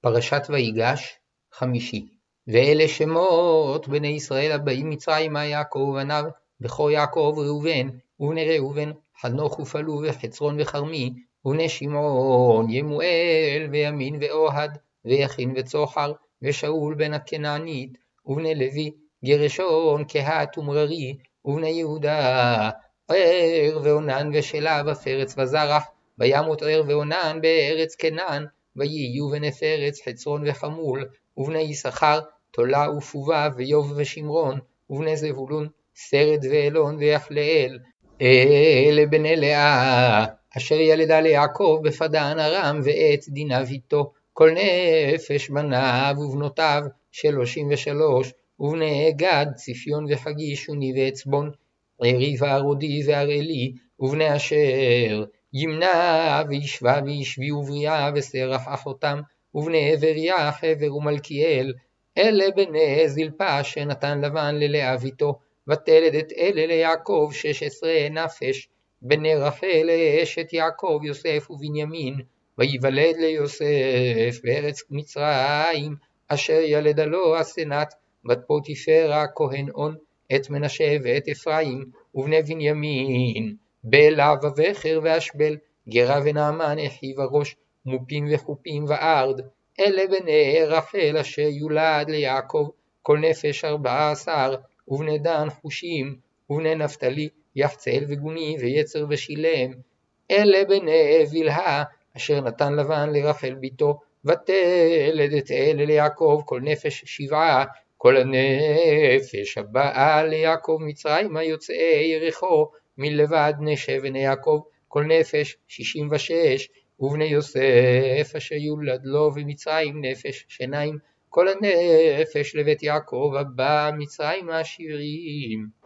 פרשת ויגש, חמישי. ואלה שמות בני ישראל הבאים מצרימה יעקב ובניו, בכור יעקב ראובן, ובני ראובן, חנוך ופלו וחצרון וכרמי, ובני שמעון, ימואל וימין ואוהד, ויכין וצוחר, ושאול בן הכנענית, ובני לוי, גרשון, קהת ומררי, ובני יהודה, ער ואונן ושלה ופרץ וזרח, וימות ער ואונן בארץ כנען, ויהיו בני פרץ חצרון וחמול, ובני יששכר תולה ופובה ויוב ושמרון, ובני זבולון סרד ואלון ויחלאל. אלה בני לאה, אשר ילדה ליעקב בפדן ארם ואת דיניו איתו, כל נפש בניו ובנותיו שלושים ושלוש, ובני גד ציפיון וחגי שוני ועצבון, ערי וערודי והראלי, ובני אשר ימנע וישבה וישבי ובריאה ושרח אחותם, ובני עבריה חבר ומלכיאל, אלה בני זלפה אשר נתן לבן ללאה ביתו, ותלד את אלה ליעקב שש עשרה נפש, בני רחל אשת יעקב יוסף ובנימין, ויוולד ליוסף בארץ מצרים, אשר ילדה לו הסנט, בת פוטיפרה כהן און, את מנשה ואת אפרים, ובני בנימין, בלע ובכר ואשבל, גרה ונעמן אחיו הראש, מופים וחופים וארד, אלה בני רחל אשר יולד ליעקב, כל נפש ארבע עשר, ובני דן חושים, ובני נפתלי יחצל וגוני ויצר ושילם, אלה בני בלהה אשר נתן לבן לרחל ביתו, ותלד את אלה ליעקב כל נפש שבעה, כל הנפש הבאה ליעקב מצרימה יוצאי יריחו, מלבד בני יעקב, כל נפש שישים ושש, ובני יוסף אשר יולד לו במצרים נפש שיניים, כל הנפש לבית יעקב הבא מצרים העשירים.